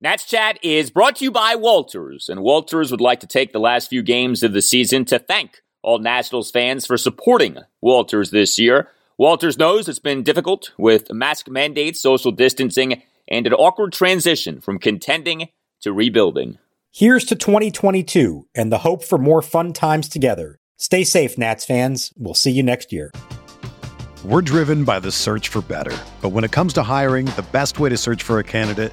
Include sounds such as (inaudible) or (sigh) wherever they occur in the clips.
Nats Chat is brought to you by Walters, and Walters would like to take the last few games of the season to thank all Nationals fans for supporting Walters this year. Walters knows it's been difficult with mask mandates, social distancing, and an awkward transition from contending to rebuilding. Here's to 2022 and the hope for more fun times together. Stay safe, Nats fans. We'll see you next year. We're driven by the search for better. But when it comes to hiring, the best way to search for a candidate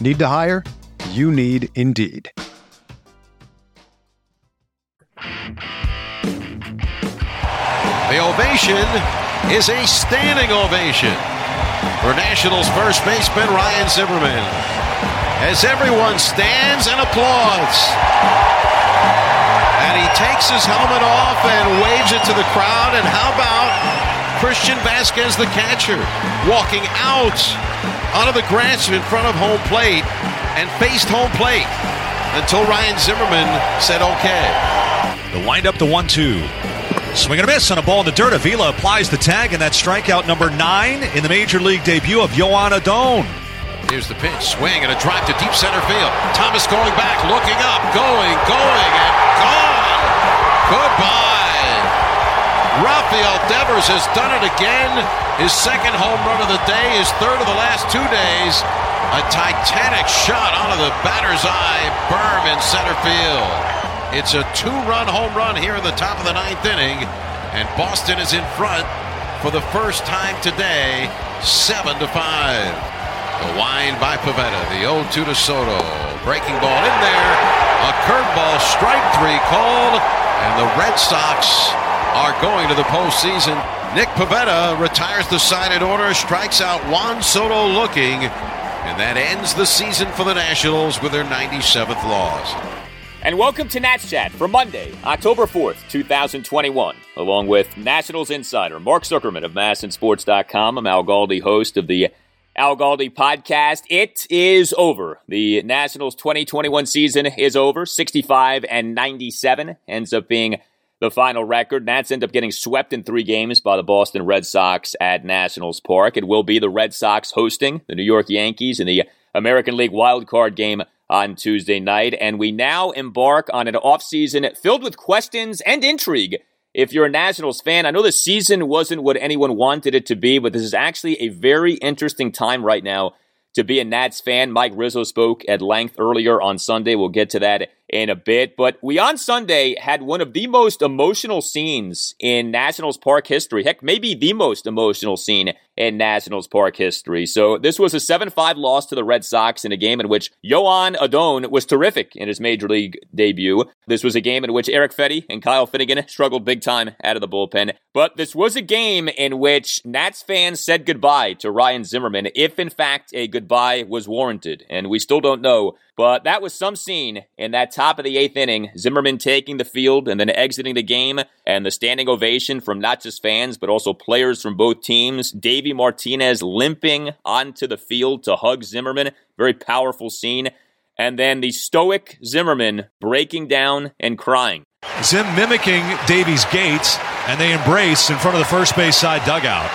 Need to hire? You need Indeed. The ovation is a standing ovation for Nationals first baseman Ryan Zimmerman as everyone stands and applauds. And he takes his helmet off and waves it to the crowd. And how about Christian Vazquez, the catcher, walking out onto the grass in front of home plate and faced home plate until Ryan Zimmerman said okay. The windup, the one-two. Swing and a miss on a ball in the dirt. Avila applies the tag, and that's strikeout number nine in the major league debut of Joan Adon. Here's the pitch, swing and a drive to deep center field. Thomas going back, looking up, going, going, and gone. Goodbye. Rafael Devers has done it again. His second home run of the day, his third of the last two days. A titanic shot out of the batter's eye, berm in center field. It's a two-run home run here in the top of the ninth inning, and Boston is in front for the first time today, seven to five. The wind by Pivetta, the 0-2 to Soto, breaking ball in there, a curveball, strike three called, and the Red Sox are going to the postseason. Nick Pivetta retires the side in order, strikes out Juan Soto looking, and that ends the season for the Nationals with their 97th loss. And welcome to Nats Chat for Monday, October 4th, 2021. Along with Nationals insider Mark Zuckerman of MASNsports.com, I'm Al Galdi, host of the Al Galdi podcast. It is over. The Nationals 2021 season is over. 65 and 97 ends up being the final record. Nats end up getting swept in three games by the Boston Red Sox at Nationals Park. It will be the Red Sox hosting the New York Yankees in the American League wild card game on Tuesday night. And we now embark on an offseason filled with questions and intrigue. If you're a Nationals fan, I know the season wasn't what anyone wanted it to be, but this is actually a very interesting time right now to be a Nats fan. Mike Rizzo spoke at length earlier on Sunday. We'll get to that in a bit. But we on Sunday had one of the most emotional scenes in Nationals Park history. Heck, maybe the most emotional scene in Nationals Park history. So this was a 7-5 loss to the Red Sox in a game in which Joan Adon was terrific in his major league debut. This was a game in which Erick Fedde and Kyle Finnegan struggled big time out of the bullpen. But this was a game in which Nats fans said goodbye to Ryan Zimmerman, if in fact a goodbye was warranted. And we still don't know but that was some scene in that top of the eighth inning. Zimmerman taking the field and then exiting the game, and the standing ovation from not just fans, but also players from both teams. Davey Martinez limping onto the field to hug Zimmerman. Very powerful scene. And then the stoic Zimmerman breaking down and crying. Zim mimicking Davey's gaits, and they embrace in front of the first base side dugout.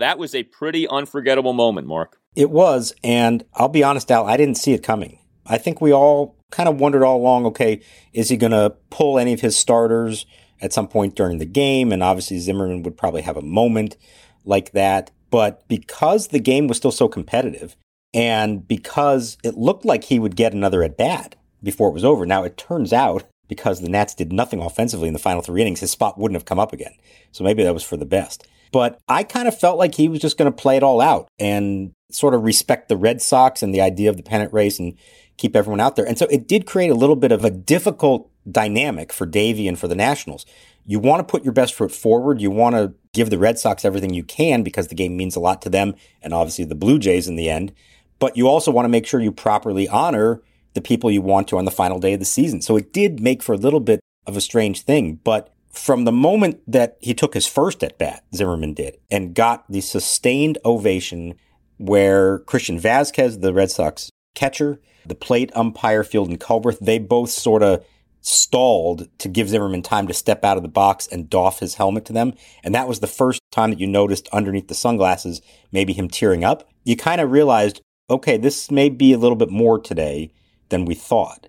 That was a pretty unforgettable moment, Mark. It was, and I'll be honest, Al, I didn't see it coming. I think we all kind of wondered all along, okay, is he going to pull any of his starters at some point during the game? And obviously Zimmerman would probably have a moment like that. But because the game was still so competitive, And because it looked like he would get another at bat before it was over. Now it turns out because the Nats did nothing offensively in the final three innings, his spot wouldn't have come up again. So maybe that was for the best. But I kind of felt like he was just going to play it all out and sort of respect the Red Sox and the idea of the pennant race and keep everyone out there. And so it did create a little bit of a difficult dynamic for Davey and for the Nationals. You want to put your best foot forward. You want to give the Red Sox everything you can because the game means a lot to them and obviously the Blue Jays in the end. But you also want to make sure you properly honor the people you want to on the final day of the season. So it did make for a little bit of a strange thing. But from the moment that he took his first at bat, Zimmerman did, and got the sustained ovation where Christian Vazquez, the Red Sox catcher, the plate umpire, Fieldin Culbreth, they both sort of stalled to give Zimmerman time to step out of the box and doff his helmet to them. And that was the first time that you noticed underneath the sunglasses, maybe him tearing up. You kind of realized, okay, this may be a little bit more today than we thought,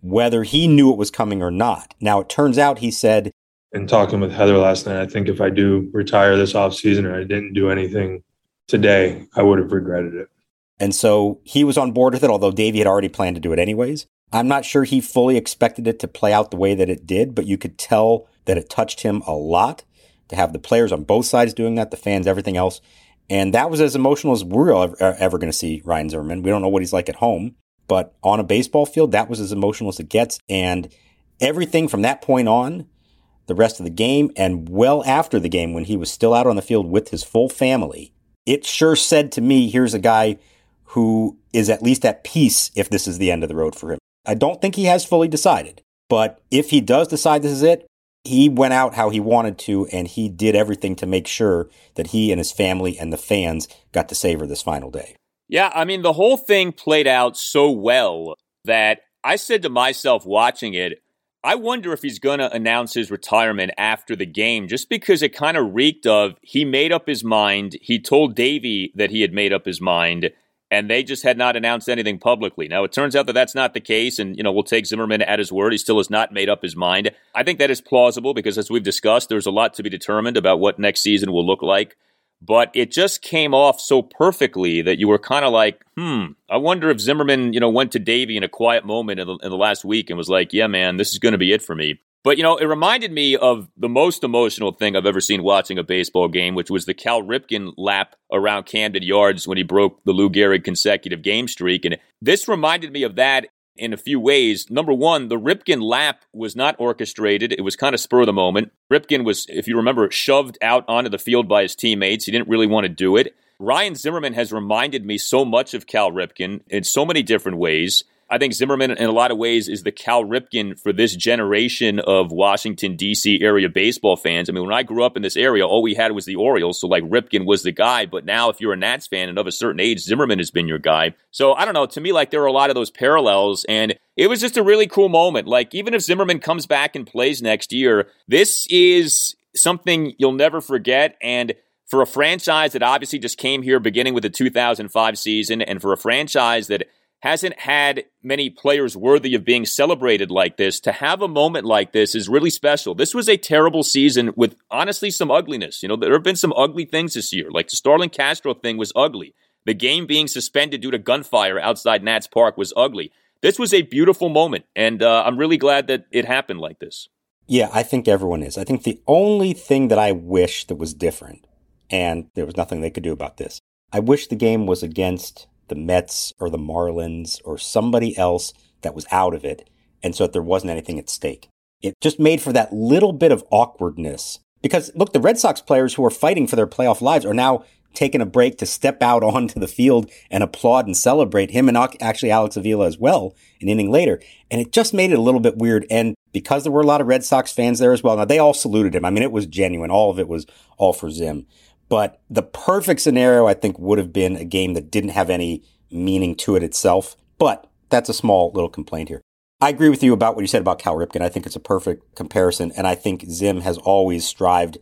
whether he knew it was coming or not. Now, it turns out he said, in talking with Heather last night, I think if I do retire this offseason or I didn't do anything today, I would have regretted it. And so he was on board with it, although Davey had already planned to do it anyways. I'm not sure he fully expected it to play out the way that it did, but you could tell that it touched him a lot to have the players on both sides doing that, the fans, everything else. And that was as emotional as we're ever, uh, ever going to see Ryan Zimmerman. We don't know what he's like at home, but on a baseball field, that was as emotional as it gets. And everything from that point on, the rest of the game, and well after the game, when he was still out on the field with his full family, it sure said to me, here's a guy who is at least at peace if this is the end of the road for him. I don't think he has fully decided, but if he does decide this is it, he went out how he wanted to and he did everything to make sure that he and his family and the fans got to savor this final day. Yeah, I mean, the whole thing played out so well that I said to myself watching it, I wonder if he's going to announce his retirement after the game, just because it kind of reeked of he made up his mind. He told Davey that he had made up his mind, and they just had not announced anything publicly. Now, it turns out that that's not the case, and, you know, we'll take Zimmerman at his word. He still has not made up his mind. I think that is plausible because, as we've discussed, there's a lot to be determined about what next season will look like but it just came off so perfectly that you were kind of like, hmm, I wonder if Zimmerman, you know, went to Davey in a quiet moment in the, in the last week and was like, yeah, man, this is going to be it for me. But, you know, it reminded me of the most emotional thing I've ever seen watching a baseball game, which was the Cal Ripken lap around Camden Yards when he broke the Lou Gehrig consecutive game streak. And this reminded me of that in a few ways. Number one, the Ripken lap was not orchestrated. It was kind of spur of the moment. Ripken was, if you remember, shoved out onto the field by his teammates. He didn't really want to do it. Ryan Zimmerman has reminded me so much of Cal Ripken in so many different ways. I think Zimmerman, in a lot of ways, is the Cal Ripken for this generation of Washington, D.C. area baseball fans. I mean, when I grew up in this area, all we had was the Orioles. So, like, Ripken was the guy. But now, if you're a Nats fan and of a certain age, Zimmerman has been your guy. So, I don't know. To me, like, there are a lot of those parallels. And it was just a really cool moment. Like, even if Zimmerman comes back and plays next year, this is something you'll never forget. And for a franchise that obviously just came here beginning with the 2005 season, and for a franchise that hasn't had many players worthy of being celebrated like this. To have a moment like this is really special. This was a terrible season with honestly some ugliness. You know, there have been some ugly things this year. Like the Starlin Castro thing was ugly. The game being suspended due to gunfire outside Nats Park was ugly. This was a beautiful moment, and uh, I'm really glad that it happened like this. Yeah, I think everyone is. I think the only thing that I wish that was different, and there was nothing they could do about this, I wish the game was against the Mets or the Marlins or somebody else that was out of it. And so that there wasn't anything at stake. It just made for that little bit of awkwardness. Because look, the Red Sox players who are fighting for their playoff lives are now taking a break to step out (laughs) onto the field and applaud and celebrate him and actually Alex Avila as well an inning later. And it just made it a little bit weird. And because there were a lot of Red Sox fans there as well, now they all saluted him. I mean, it was genuine. All of it was all for Zim. But the perfect scenario, I think, would have been a game that didn't have any meaning to it itself. But that's a small little complaint here. I agree with you about what you said about Cal Ripken. I think it's a perfect comparison. And I think Zim has always strived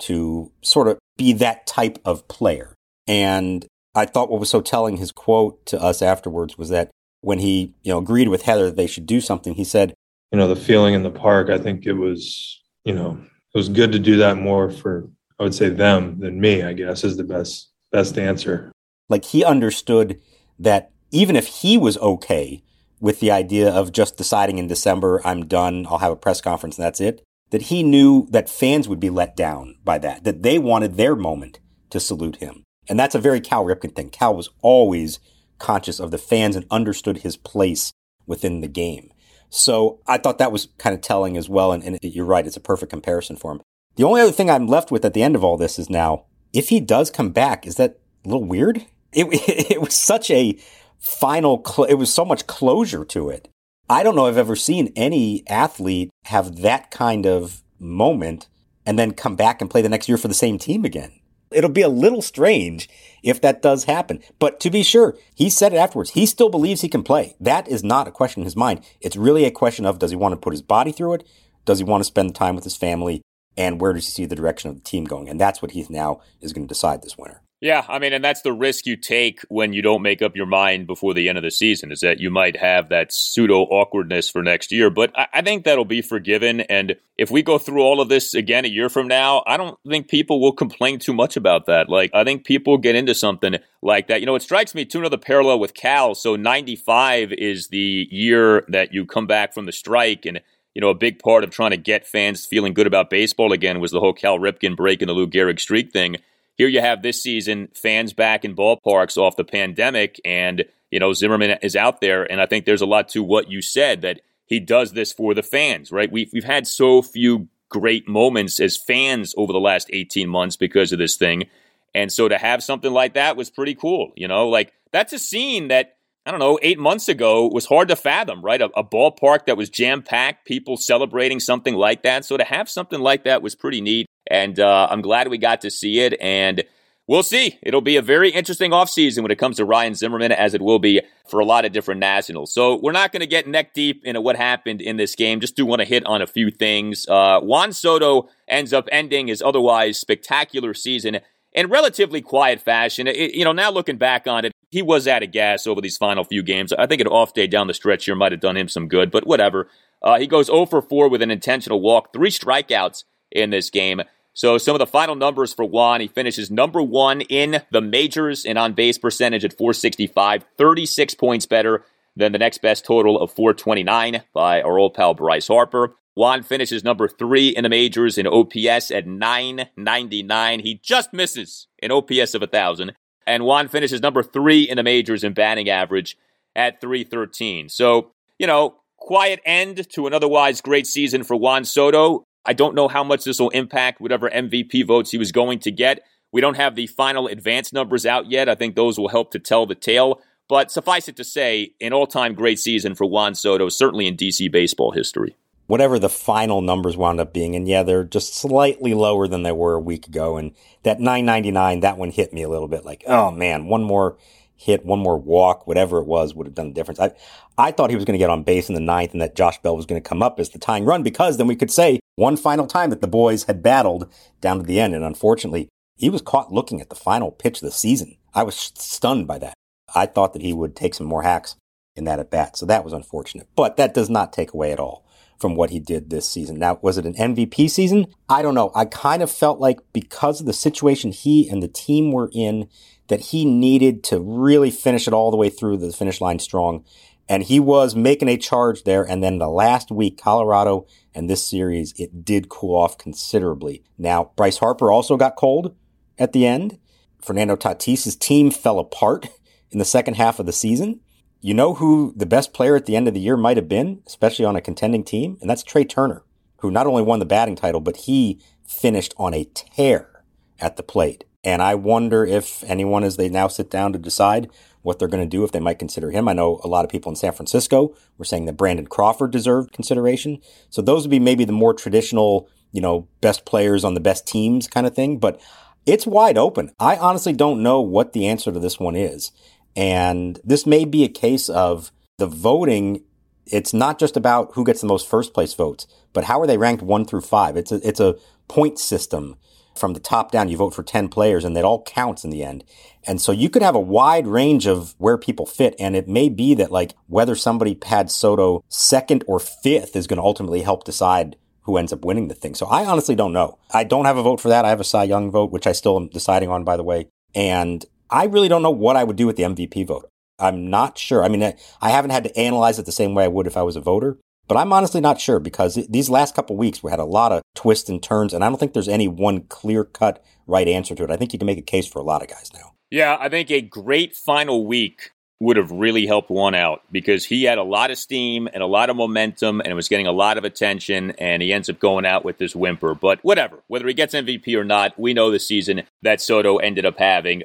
to sort of be that type of player. And I thought what was so telling his quote to us afterwards was that when he, you know, agreed with Heather that they should do something, he said, you know, the feeling in the park, I think it was, you know, it was good to do that more for I would say them than me, I guess, is the best best answer. Like he understood that even if he was okay with the idea of just deciding in December, I'm done, I'll have a press conference and that's it, that he knew that fans would be let down by that, that they wanted their moment to salute him. And that's a very Cal Ripken thing. Cal was always conscious of the fans and understood his place within the game. So I thought that was kind of telling as well. And, and, you're right, it's a perfect comparison for him. The only other thing I'm left with at the end of all this is now, if he does come back, is that a little weird? It, (laughs) it was such a final, cl- it was so much closure to it. I don't know I've ever seen any athlete have that kind of moment and then come back and play the next year for the same team again. It'll be a little strange if that does happen. But to be sure, he said it afterwards. He still believes he can play. That is not a question in his mind. It's really a question of does he want to put his body through it? Does he want to spend time with his family? And where does he see the direction of the team going? And that's what he now is going to decide this winter. Yeah, I mean, and that's the risk you take when you don't make up your mind before the end of the season is that you might have that pseudo awkwardness for next year. But I, I, think that'll be forgiven. And if we go through all of this again a year from now, I don't think people will complain too much about that. Like, I think people get into something like that. You know, it strikes me to another parallel with Cal. So 95 is the year that you come back from the strike and you know, a big part of trying to get fans feeling good about baseball again was the whole Cal Ripken breaking the Lou Gehrig streak thing. Here you have this season fans back in ballparks off the pandemic, and you know Zimmerman is out there, and I think there's a lot to what you said that he does this for the fans, right? We've we've had so few great moments as fans over the last 18 months because of this thing, and so to have something like that was pretty cool. You know, like that's a scene that I don't know, eight months ago was hard to fathom, right? A, a ballpark that was jam packed, people celebrating something like that. So to have something like that was pretty neat. And uh, I'm glad we got to see it. And we'll see. It'll be a very interesting offseason when it comes to Ryan Zimmerman, as it will be for a lot of different nationals. So we're not going to get neck deep into what happened in this game. Just do want to hit on a few things. Uh, Juan Soto ends up ending his otherwise spectacular season in relatively quiet fashion. It, you know, now looking back on it, he was out of gas over these final few games. I think an off day down the stretch here might have done him some good, but whatever. Uh, he goes 0 for 4 with an intentional walk, three strikeouts in this game. So some of the final numbers for Juan, he finishes number one in the majors and on base percentage at 465, 36 points better than the next best total of 429 by our old pal Bryce Harper. Juan finishes number three in the majors in OPS at 999. He just misses an OPS of 1,000. And Juan finishes number three in the majors in batting average at 313. So, you know, quiet end to an otherwise great season for Juan Soto. I don't know how much this will impact whatever MVP votes he was going to get. We don't have the final advance numbers out yet. I think those will help to tell the tale. But suffice it to say, an all time great season for Juan Soto, certainly in DC baseball history. Whatever the final numbers wound up being, and yeah, they're just slightly lower than they were a week ago. And that 999, that one hit me a little bit like, oh man, one more hit, one more walk, whatever it was, would have done the difference. I, I thought he was going to get on base in the ninth and that Josh Bell was going to come up as the tying run because then we could say one final time that the boys had battled down to the end. And unfortunately, he was caught looking at the final pitch of the season. I was stunned by that. I thought that he would take some more hacks in that at bat. So that was unfortunate, but that does not take away at all from what he did this season. Now, was it an MVP season? I don't know. I kind of felt like because of the situation he and the team were in, that he needed to really finish it all the way through the finish line strong. And he was making a charge there. And then the last week, Colorado and this series, it did cool off considerably. Now, Bryce Harper also got cold at the end. Fernando Tatis's team fell apart in the second half of the season. You know who the best player at the end of the year might have been, especially on a contending team? And that's Trea Turner, who not only won the batting title, but he finished on a tear at the plate. And I wonder if anyone, as they now sit down to decide what they're going to do, if they might consider him. I know a lot of people in San Francisco were saying that Brandon Crawford deserved consideration. So those would be maybe the more traditional, you know, best players on the best teams kind of thing. But it's wide open. I honestly don't know what the answer to this one is. And this may be a case of the voting. It's not just about who gets the most first place votes, but how are they ranked one through five? It's a, it's a point system from the top down, you vote for 10 players and that all counts in the end. And so you could have a wide range of where people fit. And it may be that like whether somebody had Soto second or fifth is going to ultimately help decide who ends up winning the thing. So I honestly don't know. I don't have a vote for that. I have a Cy Young vote, which I still am deciding on, by the way. And I really don't know what I would do with the MVP vote. I'm not sure. I mean, I haven't had to analyze it the same way I would if I was a voter, but I'm honestly not sure because these last couple weeks we had a lot of twists and turns, and I don't think there's any one clear cut right answer to it. I think you can make a case for a lot of guys now. Yeah, I think a great final week would have really helped Juan out because he had a lot of steam and a lot of momentum and was getting a lot of attention and he ends up going out with this whimper. But whatever, whether he gets MVP or not, we know the season that Soto ended up having.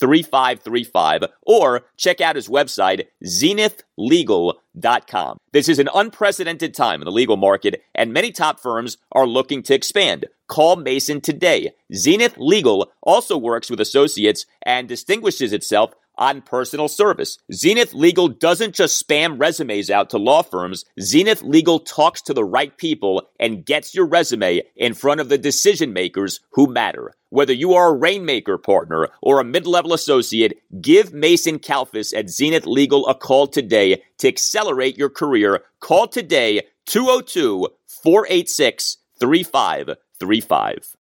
3535 or check out his website, zenithlegal.com. This is an unprecedented time in the legal market, and many top firms are looking to expand. Call Mason today. Zenith Legal also works with associates and distinguishes itself on personal service. Zenith Legal doesn't just spam resumes out to law firms. Zenith Legal talks to the right people and gets your resume in front of the decision makers who matter. Whether you are a Rainmaker partner or a mid-level associate, give Mason Kalfas at Zenith Legal a call today to accelerate your career. Call today 202 486 3535.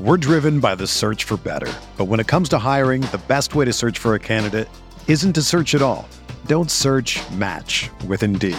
We're driven by the search for better. But when it comes to hiring, the best way to search for a candidate isn't to search at all. Don't search match with Indeed.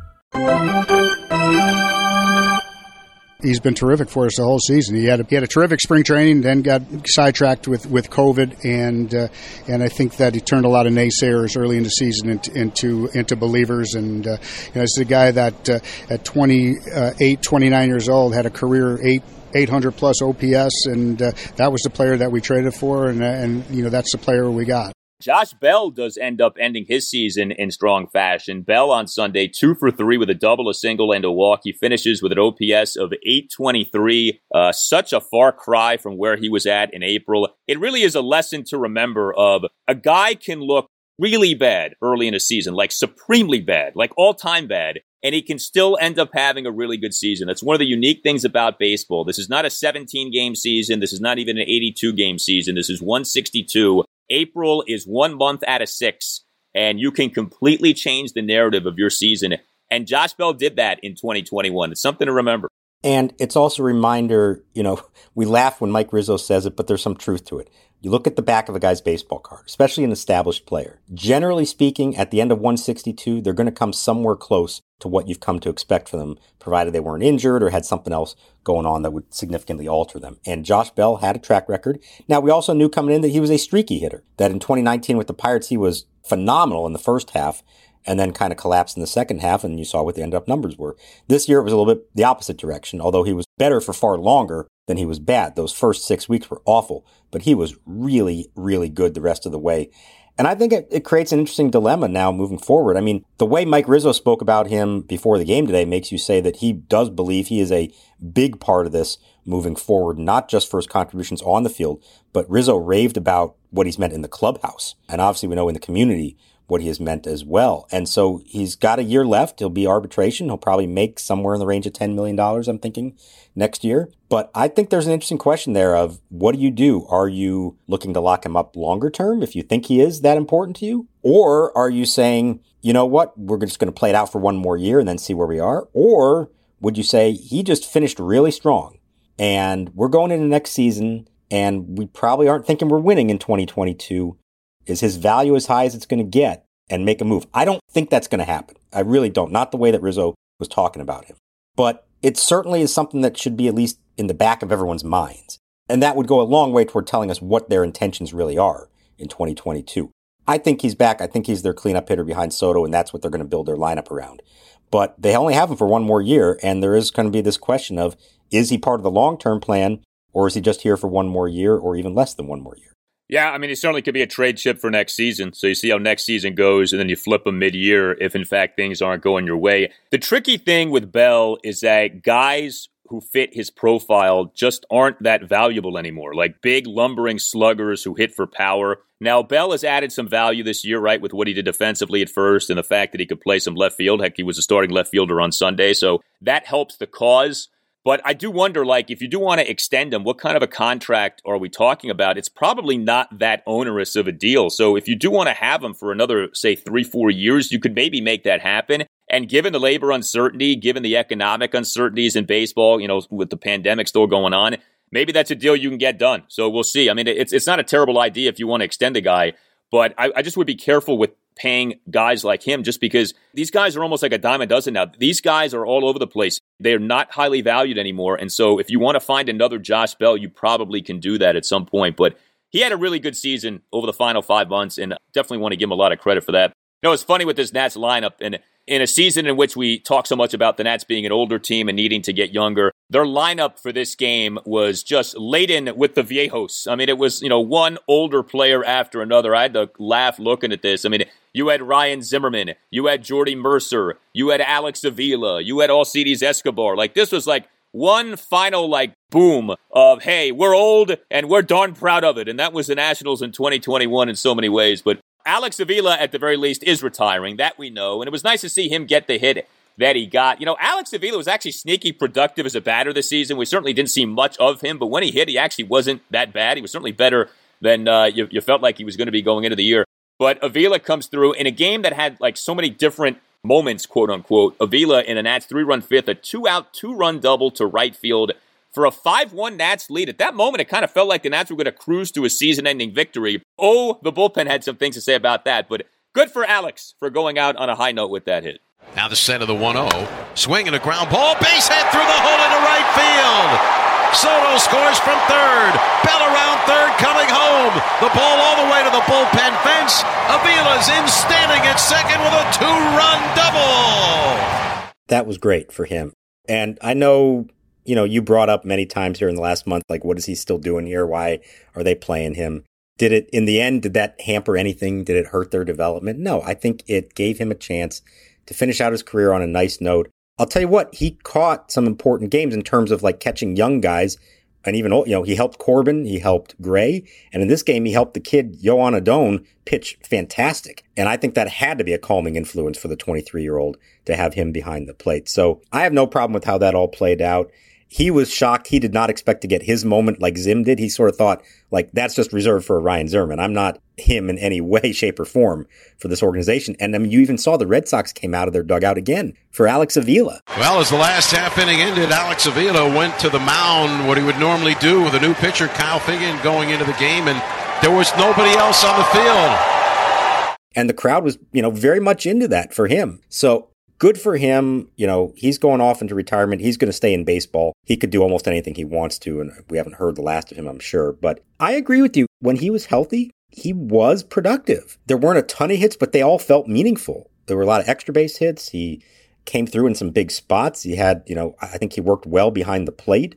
He's been terrific for us the whole season. He had a, he had a terrific spring training, then got sidetracked with, with COVID, and uh, and I think that he turned a lot of naysayers early in the season into into, into believers. And uh, you know, it's a guy that uh, at 28, 29 years old had a career eight 800 plus OPS, and uh, that was the player that we traded for, and, and you know that's the player we got. Josh Bell does end up ending his season in strong fashion. Bell on Sunday, two for three with a double, a single, and a walk. He finishes with an OPS of 823. Uh, such a far cry from where he was at in April. It really is a lesson to remember of a guy can look really bad early in a season, like supremely bad, like all time bad, and he can still end up having a really good season. That's one of the unique things about baseball. This is not a 17 game season. This is not even an 82 game season. This is 162. April is one month out of six, and you can completely change the narrative of your season. And Josh Bell did that in 2021. It's something to remember. And it's also a reminder, you know, (laughs) we laugh when Mike Rizzo says it, but there's some truth to it. You look at the back of a guy's baseball card, especially an established player. Generally speaking, at the end of 162, they're going to come somewhere close to what you've come to expect from them, provided they weren't injured or had something else going on that would significantly alter them. And Josh Bell had a track record. Now, we also knew coming in that he was a streaky hitter, that in 2019 with the Pirates, he was phenomenal in the first half and then kind of collapsed in the second half, and you saw what the end up numbers were. This year it was a little bit the opposite direction, although he was better for far longer than he was bad. Those first six weeks were awful, but he was really, really good the rest of the way. And I think it, it, creates an interesting dilemma now moving forward. I mean, the way Mike Rizzo spoke about him before the game today makes you say that he does believe he is a big part of this moving forward, not just for his contributions on the field, but Rizzo raved about what he's meant in the clubhouse. And obviously, we know in the community what he has meant as well. And so he's got a year left. He'll be arbitration. He'll probably make somewhere in the range of $10 million, I'm thinking, next year. But I think there's an interesting question there of what do you do? Are you looking to lock him up longer term if you think he is that important to you? Or are you saying, you know what, we're just going to play it out for one more year and then see where we are? Or would you say he just finished really strong and we're going into next season and we probably aren't thinking we're winning in 2022? Is his value as high as it's going to get and make a move? I don't think that's going to happen. I really don't. Not the way that Rizzo was talking about him. But it certainly is something that should be at least in the back of everyone's minds. And that would go a long way toward telling us what their intentions really are in 2022. I think he's back. I think he's their cleanup hitter behind Soto, and that's what they're going to build their lineup around. But they only have him for one more year, and there is going to be this question of is he part of the long term plan, or is he just here for one more year, or even less than one more year? Yeah, I mean, it certainly could be a trade chip for next season. So you see how next season goes, and then you flip them mid year if, in fact, things aren't going your way. The tricky thing with Bell is that guys who fit his profile just aren't that valuable anymore, like big, lumbering sluggers who hit for power. Now, Bell has added some value this year, right, with what he did defensively at first and the fact that he could play some left field. Heck, he was a starting left fielder on Sunday, so that helps the cause. But I do wonder, like, if you do want to extend him, what kind of a contract are we talking about? It's probably not that onerous of a deal. So if you do want to have him for another, say, three, four years, you could maybe make that happen. And given the labor uncertainty, given the economic uncertainties in baseball, you know, with the pandemic still going on, maybe that's a deal you can get done. So we'll see. I mean, it's it's not a terrible idea if you want to extend a guy, but I, I just would be careful with paying guys like him just because these guys are almost like a dime a dozen now. These guys are all over the place. They're not highly valued anymore. And so if you want to find another Josh Bell, you probably can do that at some point. But he had a really good season over the final five months, and definitely want to give him a lot of credit for that. You know, it's funny with this Nats lineup, and in a season in which we talk so much about the Nats being an older team and needing to get younger, their lineup for this game was just laden with the viejos. I mean, it was, you know, one older player after another. I had to laugh looking at this. I mean, you had Ryan Zimmerman, you had Jordy Mercer, you had Alex Avila, you had All Alcides Escobar. Like, this was like one final, like, boom of, hey, we're old and we're darn proud of it. And that was the Nationals in 2021 in so many ways. But Alex Avila, at the very least, is retiring. That we know. And it was nice to see him get the hit that he got. You know, Alex Avila was actually sneaky productive as a batter this season. We certainly didn't see much of him, but when he hit, he actually wasn't that bad. He was certainly better than uh, you, you felt like he was going to be going into the year. But Avila comes through in a game that had like so many different moments, quote unquote. Avila in a Nats three run fifth, a two out, two run double to right field for a 5 1 Nats lead. At that moment, it kind of felt like the Nats were going to cruise to a season ending victory. Oh, the bullpen had some things to say about that, but good for Alex for going out on a high note with that hit. Now the set of the 1 0. Swing and a ground ball. Base hit through the hole into right field. Soto scores from third. Bell around third, coming home. The ball all the way to the bullpen fence. Avila's in standing at second with a two run double. That was great for him. And I know you know, you brought up many times here in the last month, like, what is he still doing here? Why are they playing him? Did it, in the end, did that hamper anything? Did it hurt their development? No, I think it gave him a chance to finish out his career on a nice note. I'll tell you what, he caught some important games in terms of like catching young guys and even you know he helped Corbin, he helped Gray, and in this game he helped the kid Joan Adon pitch fantastic. And I think that had to be a calming influence for the 23 year old to have him behind the plate. So I have no problem with how that all played out he was shocked. He did not expect to get his moment like Zim did. He sort of thought, like, that's just reserved for Ryan Zimmerman. I'm not him in any (laughs) way, shape, or form for this organization. And I mean, you even saw the Red Sox came out of their dugout again for Alex Avila. Well, as the last half inning ended, Alex Avila went to the mound, what he would normally do with a new pitcher, Kyle Finnegan, going into the game, and there was nobody else on the field. And the crowd was, you know, very much into that for him. So good for him. You know, he's going off into retirement. He's going to stay in baseball. He could do almost anything he wants to, and we haven't heard the last of him, I'm sure. But I agree with you. When he was healthy, he was productive. There weren't a ton of hits, but they all felt meaningful. There were a lot of extra base hits. He came through in some big spots. He had, you know, I think he worked well behind the plate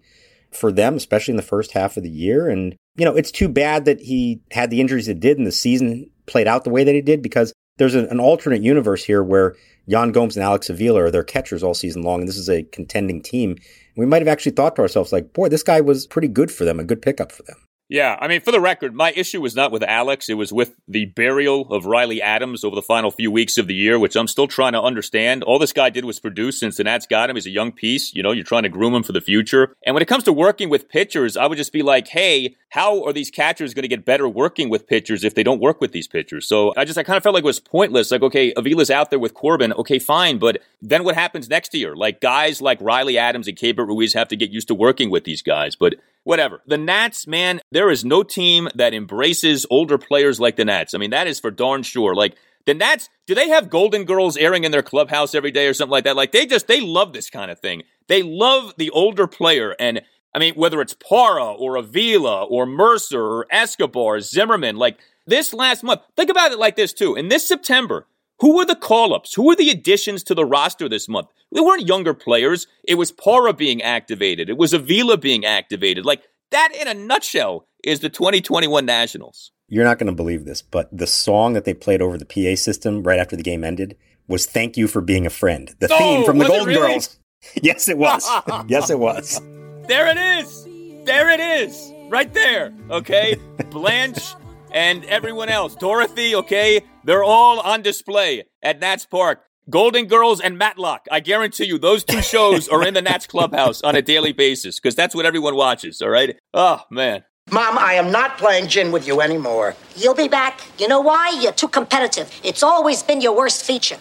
for them, especially in the first half of the year. And, you know, it's too bad that he had the injuries it did and the season played out the way that he did because there's an, an alternate universe here where Yan Gomes and Alex Avila are their catchers all season long, and this is a contending team. We might have actually thought to ourselves, like, boy, this guy was pretty good for them, a good pickup for them. Yeah, I mean, for the record, my issue was not with Alex. It was with the burial of Riley Adams over the final few weeks of the year, which I'm still trying to understand. All this guy did was produce since the Nats got him. He's a young piece. You know, you're trying to groom him for the future. And when it comes to working with pitchers, I would just be like, hey, how are these catchers going to get better working with pitchers if they don't work with these pitchers? So I just, I kind of felt like it was pointless. Like, okay, Avila's out there with Corbin. Okay, fine. But then what happens next year? Like, guys like Riley Adams and Keibert Ruiz have to get used to working with these guys. But whatever. The Nats, man, there is no team that embraces older players like the Nats. I mean, that is for darn sure. Like, the Nats, do they have Golden Girls airing in their clubhouse every day or something like that? Like, they just, they love this kind of thing. They love the older player. And I mean, whether it's Parra or Avila or Mercer or Escobar, or Zimmerman, like this last month, think about it like this too. In this September, who were the call ups? Who were the additions to the roster this month? They weren't younger players. It was Parra being activated. It was Avila being activated. Like that, in a nutshell, is the 2021 Nationals. You're not going to believe this, but the song that they played over the PA system right after the game ended was "Thank You for Being a Friend," the Oh, theme from the Golden really? Girls. (laughs) Yes, it was. (laughs) yes, it was. There it is. There it is. Right there. Okay. Blanche and everyone else. Dorothy, okay? They're all on display at Nats Park. Golden Girls and Matlock. I guarantee you, those two shows are in the Nats clubhouse on a daily basis because that's what everyone watches, all right? Oh, man. Mom, I am not playing gin with you anymore. You'll be back. You know why? You're too competitive. It's always been your worst feature.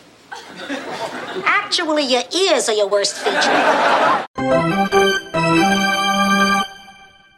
Actually, your ears are your worst feature.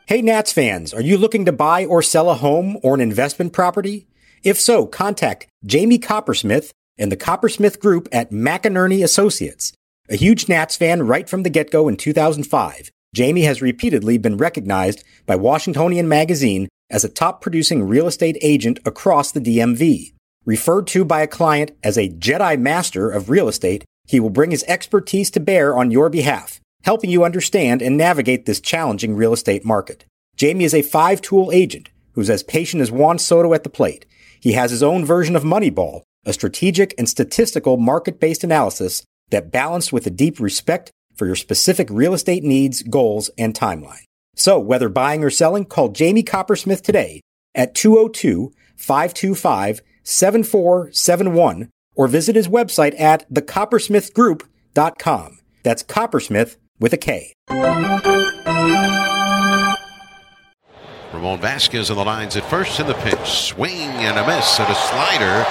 Hey, Nats fans, are you looking to buy or sell a home or an investment property? If so, contact Jamie Coppersmith and the Coppersmith Group at McEnearney Associates. A huge Nats fan right from the get-go in 2005, Jamie has repeatedly been recognized by Washingtonian Magazine as a top producing real estate agent across the DMV. Referred to by a client as a Jedi Master of real estate, he will bring his expertise to bear on your behalf, helping you understand and navigate this challenging real estate market. Jamie is a five tool agent who's as patient as Juan Soto at the plate. He has his own version of Moneyball, a strategic and statistical market based analysis that balanced with a deep respect for your specific real estate needs, goals, and timeline. So, whether buying or selling, call Jamie Coppersmith today at 202 525 7471 or visit his website at thecoppersmithgroup.com. That's Coppersmith with a K. Ramon Vasquez on the lines at first in the pitch. Swing and a miss at a slider.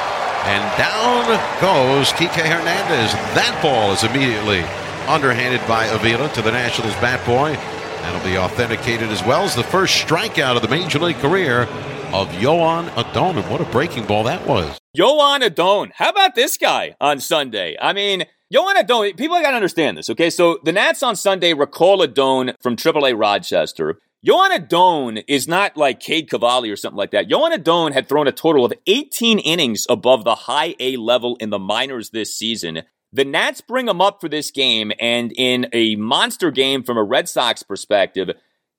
And down goes Kike Hernandez. That ball is immediately underhanded by Avila to the Nationals bat boy. That'll be authenticated as well as the first strikeout of the major league career of Joan Adon. And what a breaking ball that was. Joan Adon. How about this guy on Sunday? I mean, Joan Adon, people got to understand this, okay? So the Nats on Sunday recall Adon from AAA Rochester. Joan Adon is not like Cade Cavalli or something like that. Joan Adon had thrown a total of 18 innings above the high A level in the minors this season. The Nats bring him up for this game, and in a monster game from a Red Sox perspective,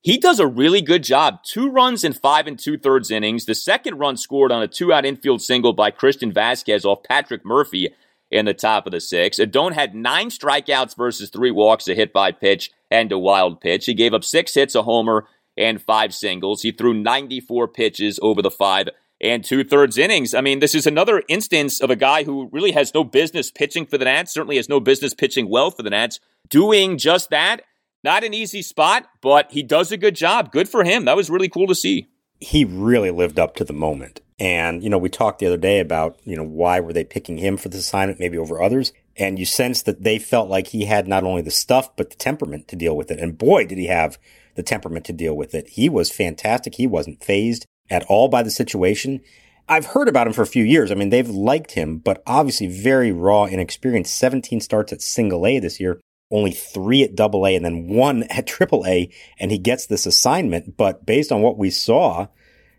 he does a really good job. Two runs in five and two thirds innings. The second run scored on a two out infield single by Christian Vazquez off Patrick Murphy in the top of the six. Adon had nine strikeouts versus three walks, a hit by pitch and a wild pitch. He gave up six hits, a homer, and five singles. He threw 94 pitches over the five and two thirds innings. I mean, this is another instance of a guy who really has no business pitching for the Nats, certainly has no business pitching well for the Nats, doing just that. Not an easy spot, but he does a good job. Good for him. That was really cool to see. He really lived up to the moment. And, you know, we talked the other day about, you know, why were they picking him for this assignment, maybe over others? And you sense that they felt like he had not only the stuff, but the temperament to deal with it. And boy, did he have the temperament to deal with it. He was fantastic. He wasn't phased at all by the situation. I've heard about him for a few years. I mean, they've liked him, but obviously very raw, and inexperienced. 17 starts at single A this year, only three at double A, and then one (laughs) at triple A, and he gets this assignment. But based on what we saw,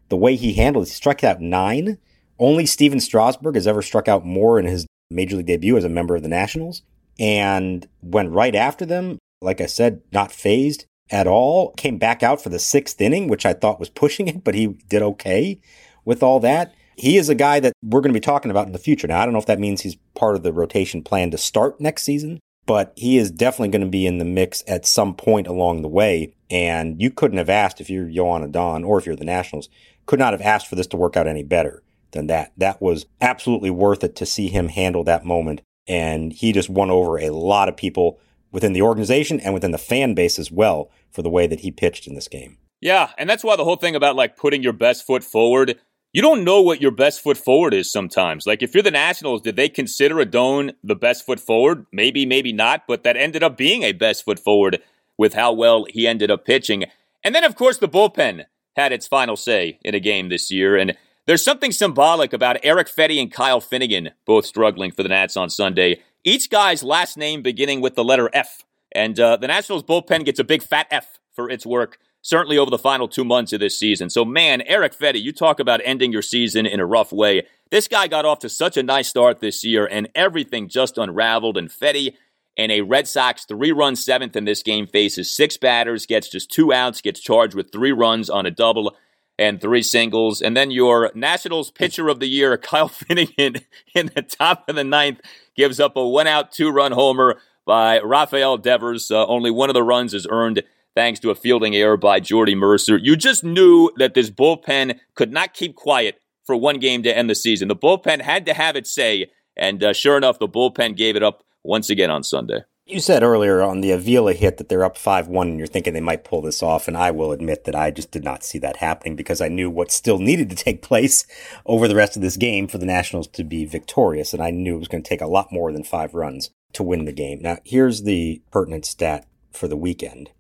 the way he handled it, he struck out nine. Only Stephen Strasburg has ever struck out more in his major league debut as a member of the Nationals and went right after them. Like I said, not phased at all. Came back out for the sixth inning, which I thought was pushing it, (laughs) but he did okay with all that. He is a guy that we're going to be talking about in the future. Now, I don't know if that means he's part of the rotation plan to start next season, but he is definitely going to be in the mix at some point along the way. And you couldn't have asked if you're Joan Adon or if you're the Nationals, could not have asked for this to work out any better than that. That was absolutely worth it to see him handle that moment. And he just won over a lot of people within the organization and within the fan base as well for the way that he pitched in this game. Yeah, and that's why the whole thing about like putting your best foot forward you don't know what your best foot forward is sometimes. Like if you're the Nationals, did they consider Adon the best foot forward? Maybe, maybe not, but that ended up being a best foot forward with how well he ended up pitching. And then, of course, the bullpen had its final say in a game this year. And there's something symbolic about Erick Fedde and Kyle Finnegan both struggling for the Nats on Sunday. Each guy's last name beginning with the letter F. And uh, the Nationals bullpen gets a big fat F for its work certainly over the final two months of this season. So, man, Erick Fedde, you talk about ending your season in a rough way. This guy got off to such a nice start this year, and everything just unraveled. And Fedde, in a Red Sox three run seventh in this game, faces six batters, gets just two outs, gets charged with three runs on a double and three singles. And then your Nationals pitcher of the year, (laughs) Kyle Finnegan, in the top of the ninth, gives up a one out, two run homer by Rafael Devers. Uh, only one of the runs is earned thanks to a fielding error by Jordy Mercer. You just knew that this bullpen could not keep quiet for one game to end the season. The bullpen had to have its say, and uh, sure enough, the bullpen gave it up once again on Sunday. You said earlier on the Avila hit that they're up 5 1 and you're thinking they might pull this off. And I will admit that I just did not see that happening because I knew what still needed to take place over the rest of this game for the Nationals to be victorious. And I knew it was going to take a lot more than five runs to win the game. Now, here's the pertinent stat for the weekend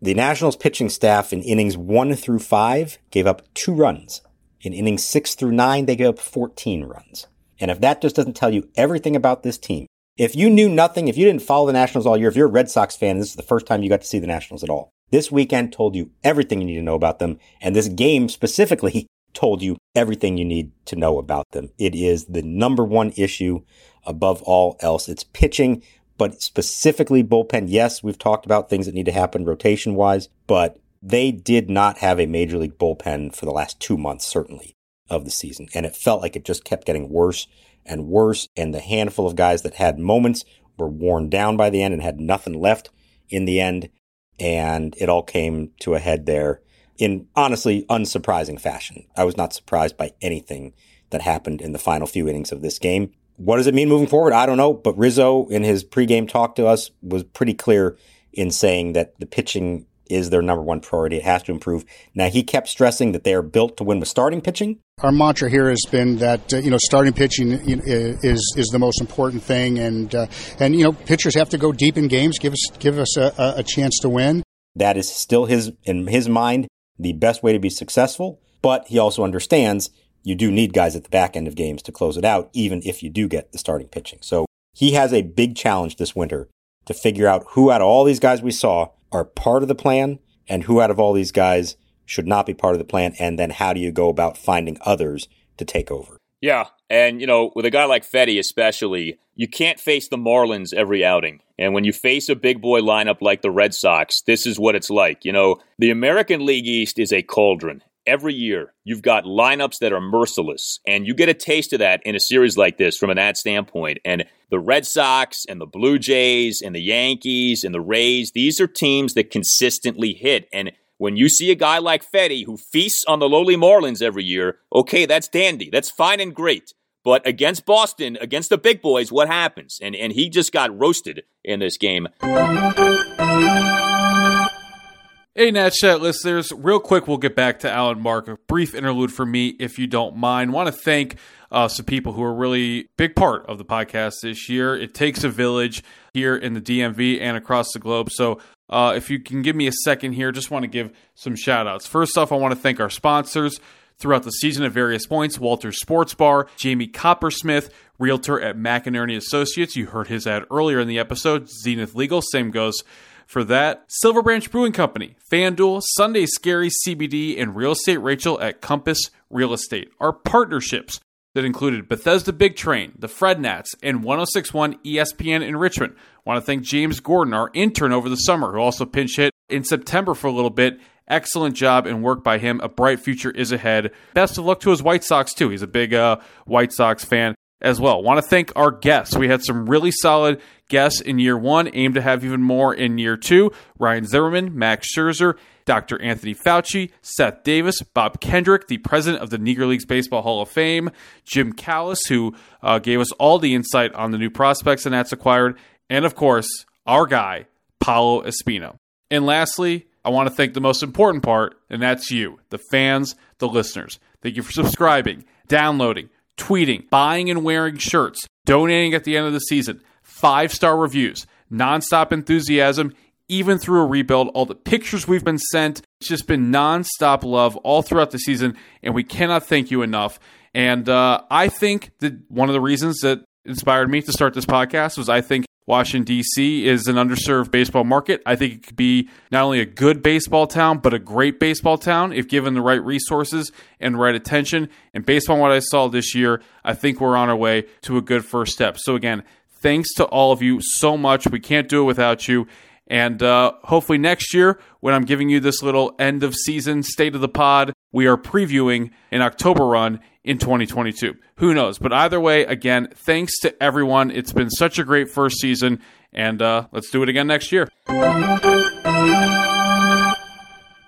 the Nationals pitching staff in innings one through five gave up two runs. In innings six through nine, they gave up 14 runs. And if that just doesn't tell you everything about this team, if you knew nothing, if you didn't follow the Nationals all year, if you're a Red Sox fan, this is the first time you got to see the Nationals at all. This weekend told you everything you need to know about them. And this game specifically (laughs) told you everything you need to know about them. It is the number one issue above all else. It's pitching but specifically bullpen, yes, we've talked about things that need to happen rotation wise, but they did not have a major league bullpen for the last two months, certainly, of the season. And it felt like it just kept getting worse and worse. And the handful of guys that had moments were worn down by the end and had nothing left in the end. And it all came to a head there in honestly unsurprising fashion. I was not surprised by anything that happened in the final few innings of this game. What does it mean moving forward? I don't know. But Rizzo, in his pregame talk to us, was pretty clear in saying that the pitching is their number one priority. It has to improve. Now, he kept stressing that they are built to win with starting pitching. Our mantra here has been that uh, you know starting pitching is is the most important thing, and uh, and you know pitchers have to go deep in games, give us give us a, a chance to win. That is still his in his mind the best way to be successful. But he also understands you do need guys at the back end of games to close it out, even if you do get the starting pitching. So he has a big challenge this winter to figure out who out of all these guys we saw are part of the plan and who out of all these guys should not be part of the plan. And then how do you go about finding others to take over? Yeah. And, you know, with a guy like Fedde, especially, you can't face the Marlins every outing. And when you face a big boy lineup like the Red Sox, this is what it's like. You know, the American League East is a cauldron every year you've got lineups that are merciless and you get a taste of that in a series like this from an ad standpoint. And the red sox and the blue jays and the yankees and the rays these are teams that consistently hit. And when you see a guy like Fedde who feasts on the lowly marlins every year okay that's dandy. That's fine and great. But against boston against the big boys what happens? And and he just got roasted in this game Hey, Nat Chat listeners, real quick, we'll get back to Alan Mark. A brief interlude for me, if you don't mind. Want to thank uh, some people who are really big part of the podcast this year. It takes a village here in the DMV and across the globe. So, uh, if you can give me a second here, just want to give some shout outs. First off, I want to thank our sponsors. throughout the season at various points. Walter Sports Bar, Jamie Coppersmith, realtor at McEnearney Associates. You heard his ad earlier in the episode. Zenith Legal, same goes for that. Silver Branch Brewing Company, FanDuel, Sunday Scary CBD, and Real Estate Rachel at Compass Real Estate. are partnerships that included Bethesda Big Train, the Fred Nats, and 1061 ESPN in Richmond. Want to thank James Gordon, our intern over the summer, who also pinch hit in September for a little bit. Excellent job and work by him. A bright future is ahead. Best of luck to his White Sox, too. He's a big uh, White Sox fan as well. Want to thank our guests. We had some really solid guests in year one, aim to have even more in year two. Ryan Zimmerman, Max Scherzer, Dr. Anthony Fauci, Seth Davis, Bob Kendrick, the president of the Negro Leagues Baseball Hall of Fame, Jim Callis, who uh, gave us all the insight on the new prospects and that's acquired, and of course, our guy, Paolo Espino. And lastly, I want to thank the most important part, and that's you, the fans, the listeners. Thank you for subscribing, downloading, tweeting, buying and wearing shirts, donating at the end of the season, five star reviews, nonstop enthusiasm, even through a rebuild. All the pictures we've been sent, it's just been nonstop love all throughout the season, and we cannot thank you enough. And uh, I think that one of the reasons that inspired me to start this podcast was I think Washington, D.C. is an underserved baseball market. I think it could be not only a good baseball town, but a great baseball town if given the right resources and right attention. And based on what I saw this year, I think we're on our way to a good first step. So, again, thanks to all of you so much. We can't do it without you. And uh, hopefully next year, when I'm giving you this little end of season state of the pod, we are previewing an October run in 2022. Who knows? But either way, again, thanks to everyone. It's been such a great first season, and uh, let's do it again next year.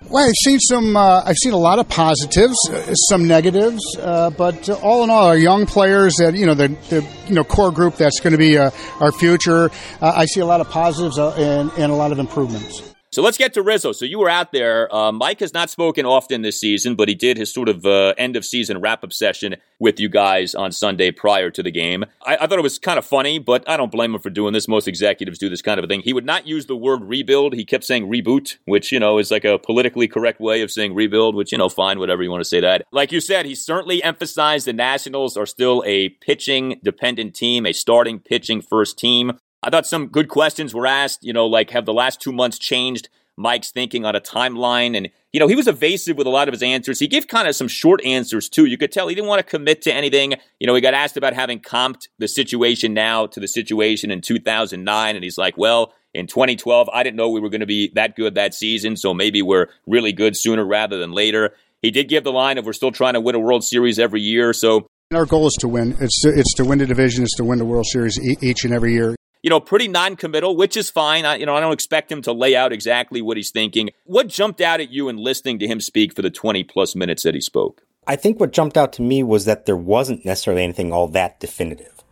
Well, I've seen some. Uh, I've seen a lot of positives, uh, some negatives, uh, but uh, all in all, our young players that you know the, the you know core group that's going to be uh, our future. Uh, I see a lot of positives and, and a lot of improvements. So let's get to Rizzo. So you were out there. Uh, Mike has not spoken often this season, but he did his sort of uh, end of season wrap up session with you guys on Sunday prior to the game. I, I, thought it was kind of funny, but I don't blame him for doing this. Most executives do this kind of a thing. He would not use the word rebuild. He kept saying reboot, which, you know, is like a politically correct way of saying rebuild, which, you know, fine, whatever you want to say that. Like you said, he certainly emphasized the Nationals are still a pitching dependent team, a starting pitching first team. I thought some good questions were asked, you know, like have the last two months changed Mike's thinking on a timeline? And, you know, he was evasive with a lot of his answers. He gave kind of some short answers too. You could tell he didn't want to commit to anything. You know, he got asked about having comped the situation now to the situation in 2009. And he's like, well, in 2012, I didn't know we were going to be that good that season. So maybe we're really good sooner rather than later. He did give the line of we're still trying to win a World Series every year. So our goal is to win. It's to, it's to win the division. It's to win the World Series each and every year you know, pretty non-committal, which is fine. I, you know, I don't expect him to lay out exactly what he's thinking. What jumped out at you in listening to him speak for the 20 plus minutes that he spoke? I think what jumped out to me was that there wasn't necessarily anything all that definitive,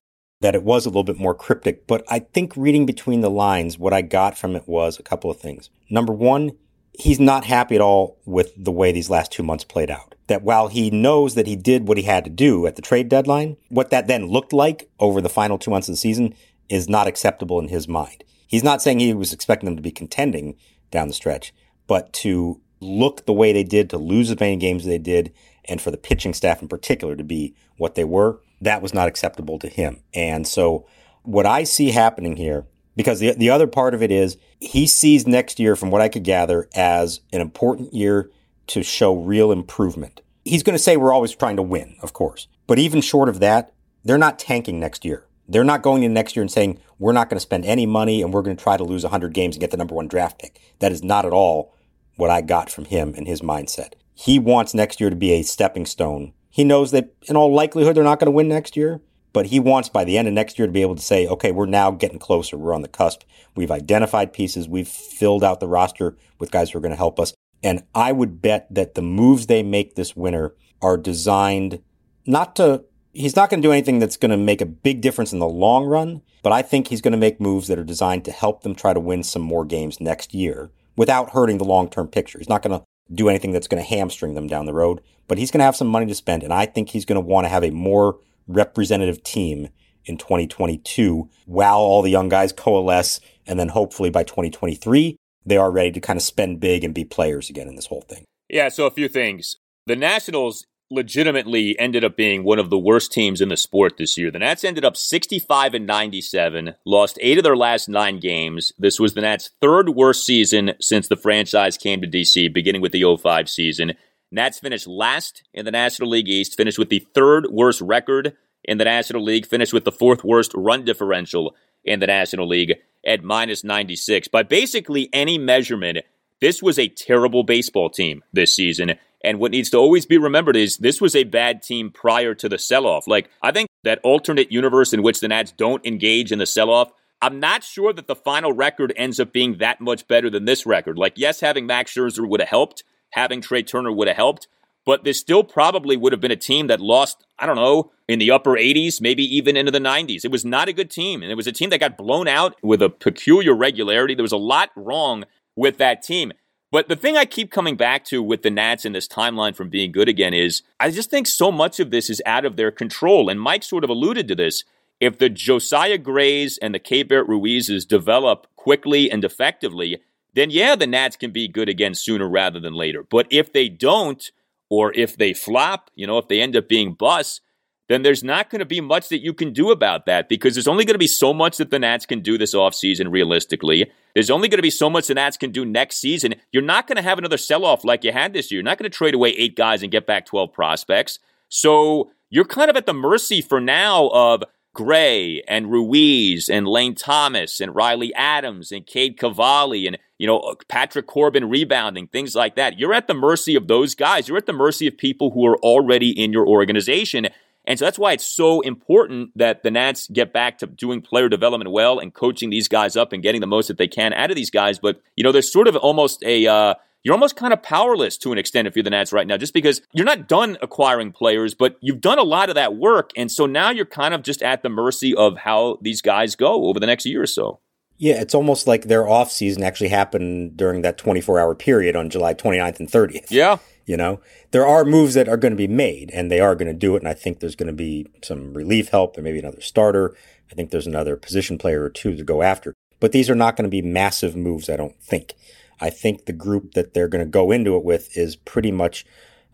that it was a little bit more cryptic. But I think reading between the lines, what I got from it was a couple of things. Number one, he's not happy at all with the way these last two months played out. That while he knows that he did what he had to do at the trade deadline, what that then looked like over the final two months of the season is not acceptable in his mind. He's not saying he was expecting them to be contending down the stretch, but to look the way they did, to lose as many games as they did, and for the pitching staff in particular to be what they were, that was not acceptable to him. And so what I see happening here, because the, the other part of it is he sees next year, from what I could gather, as an important year to show real improvement. He's going to say we're always trying to win, of course. But even short of that, they're not tanking next year. They're not going in next year and saying, we're not going to spend any money and we're going to try to lose 100 games and get the number one draft pick. That is not at all what I got from him and his mindset. He wants next year to be a stepping stone. He knows that in all likelihood they're not going to win next year, but he wants by the end of next year to be able to say, okay, we're now getting closer. We're on the cusp. We've identified pieces. We've filled out the roster with guys who are going to help us. And I would bet that the moves they make this winter are designed not to he's not going to do anything that's going to make a big difference in the long run, but I think he's going to make moves that are designed to help them try to win some more games next year without hurting the long term picture. He's not going to do anything that's going to hamstring them down the road, but he's going to have some money to spend. And I think he's going to want to have a more representative team in 2022 while all the young guys coalesce. And then hopefully by 2023, they are ready to kind of spend big and be players again in this whole thing. Yeah. So a few things. The Nationals legitimately ended up being one of the worst teams in the sport this year. The Nats ended up 65 and 97, lost eight of their last nine games. This was the Nats' third worst season since the franchise came to DC, beginning with the 05 season. Nats finished last in the National League East, finished with the third worst record in the National League, finished with the fourth worst run differential in the National League at minus 96. By basically any measurement, this was a terrible baseball team this season. And what needs to always be remembered is this was a bad team prior to the sell off. Like, I think that alternate universe in which the Nats don't engage in the sell off, I'm not sure that the final record ends up being that much better than this record. Like, yes, having Max Scherzer would have helped, having Trea Turner would have helped, but this still probably would have been a team that lost, I don't know, in the upper 80s, maybe even into the 90s. It was not a good team. And it was a team that got blown out with a peculiar regularity. There was a lot wrong with that team. But the thing I keep coming back to with the Nats in this timeline from being good again is I just think so much of this is out of their control. And Mike sort of alluded to this. If the Josiah Grays and the Keibert Ruizes develop quickly and effectively, then yeah, the Nats can be good again sooner rather than later. But if they don't, or if they flop, you know, if they end up being busts, then there's not going to be much that you can do about that because there's only going to be so much that the Nats can do this offseason realistically. There's only going to be so much the Nats can do next season. You're not going to have another sell off like you had this year. You're not going to trade away eight guys and get back 12 prospects. So you're kind of at the mercy for now of Gray and Ruiz and Lane Thomas and Riley Adams and Cade Cavalli and you know Patrick Corbin rebounding things like that. You're at the mercy of those guys. You're at the mercy of people who are already in your organization. And so that's why it's so important that the Nats get back to doing player development well and coaching these guys up and getting the most that they can out of these guys. But, you know, there's sort of almost a, uh, you're almost kind of powerless to an extent if you're the Nats right now, just because you're not done acquiring players, but you've done a lot of that work. And so now you're kind of just at the mercy of how these guys go over the next year or so. Yeah, it's almost like their off season actually happened during that 24 hour period on July 29th and 30th. Yeah. You know, there are moves that are going to be made and they are going to do it. And I think there's going to be some relief help. There may be another starter. I think there's another position player or two to go after. But these are not going to be massive moves, I don't think. I think the group that they're going to go into it with is pretty much